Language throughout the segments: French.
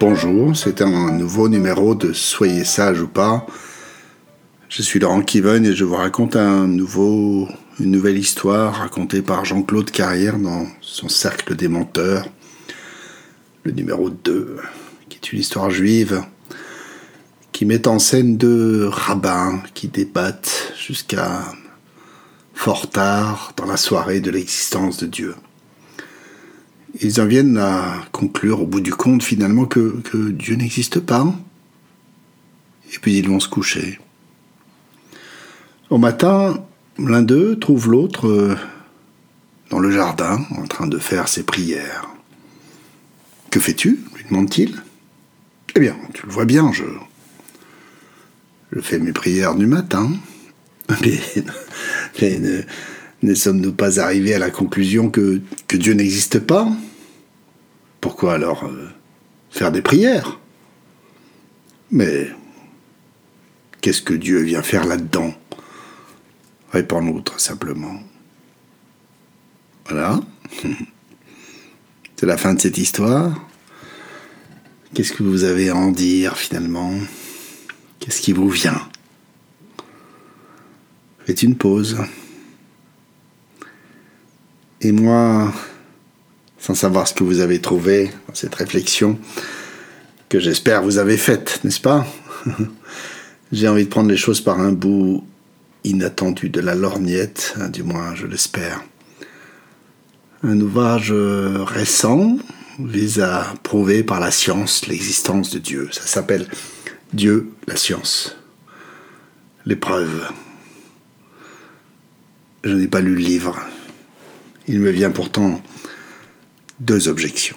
Bonjour, c'est un nouveau numéro de Soyez sage ou pas. Je suis Laurent Kiven et je vous raconte un nouveau, une nouvelle histoire racontée par Jean-Claude Carrière dans son Cercle des menteurs, le numéro 2, qui est une histoire juive qui met en scène deux rabbins qui débattent jusqu'à fort tard dans la soirée de l'existence de Dieu ils en viennent à conclure au bout du compte finalement que, Dieu n'existe pas. Et puis ils vont se coucher. Au matin, l'un d'eux trouve l'autre euh, dans le jardin en train de faire ses prières. Que fais-tu? lui demande-t-il. Eh bien, tu le vois bien, je, je fais mes prières du matin. Mais, ne sommes-nous pas arrivés à la conclusion que Dieu n'existe pas? Pourquoi alors euh, faire des prières? Mais qu'est-ce que Dieu vient faire là-dedans? Réponds-nous très simplement. Voilà. C'est la fin de cette histoire. Qu'est-ce que vous avez à en dire finalement? Qu'est-ce qui vous vient? Faites une pause. Et moi, sans savoir ce que vous avez trouvé dans cette réflexion, que j'espère vous avez faite, n'est-ce pas? J'ai envie de prendre les choses par un bout inattendu de la lorgnette, hein, du moins je l'espère. Un ouvrage récent vise à prouver par la science l'existence de Dieu. Ça s'appelle Dieu, la science. L'épreuve. Je n'ai pas lu le livre, il me vient pourtant deux objections.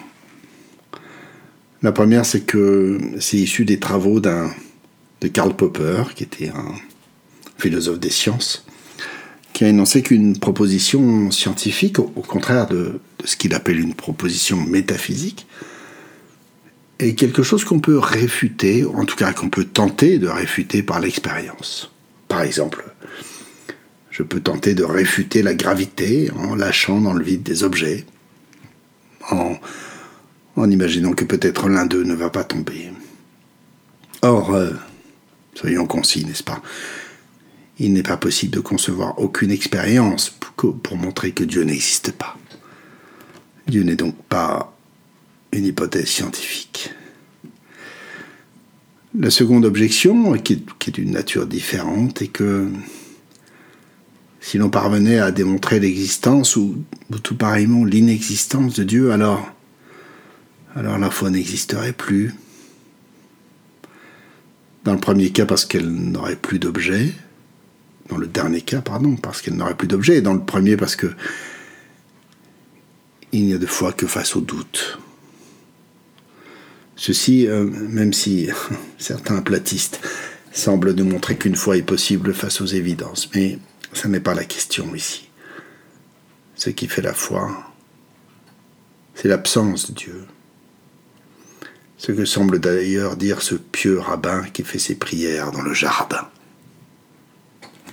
La première, c'est que c'est issu des travaux de Karl Popper, qui était un philosophe des sciences, qui a énoncé qu'une proposition scientifique, au, contraire de, de ce qu'il appelle une proposition métaphysique, est quelque chose qu'on peut réfuter, en tout cas qu'on peut tenter de réfuter par l'expérience. Par exemple, je peux tenter de réfuter la gravité en lâchant dans le vide des objets, en, imaginant que peut-être l'un d'eux ne va pas tomber. Or, euh, soyons concis, n'est-ce pas? Il n'est pas possible de concevoir aucune expérience pour, montrer que Dieu n'existe pas. Dieu n'est donc pas une hypothèse scientifique. La seconde objection, qui est d'une nature différente, est que si l'on parvenait à démontrer l'existence ou, tout pareillement l'inexistence de Dieu, alors, alors la foi n'existerait plus. Dans le premier cas, parce qu'elle n'aurait plus d'objet. Dans le dernier cas, pardon, parce qu'elle n'aurait plus d'objet. Et dans le premier, parce que il n'y a de foi que face au doute. Ceci, euh, même si certains platistes semblent nous montrer qu'une foi est possible face aux évidences. Mais ce n'est pas la question ici. Ce qui fait la foi, c'est l'absence de Dieu. Ce que semble d'ailleurs dire ce pieux rabbin qui fait ses prières dans le jardin.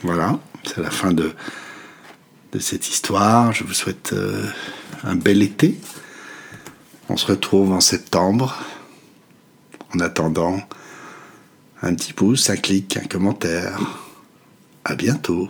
Voilà, c'est la fin de, cette histoire. Je vous souhaite euh, un bel été. On se retrouve en septembre. En attendant, un petit pouce, un clic, un commentaire. À bientôt.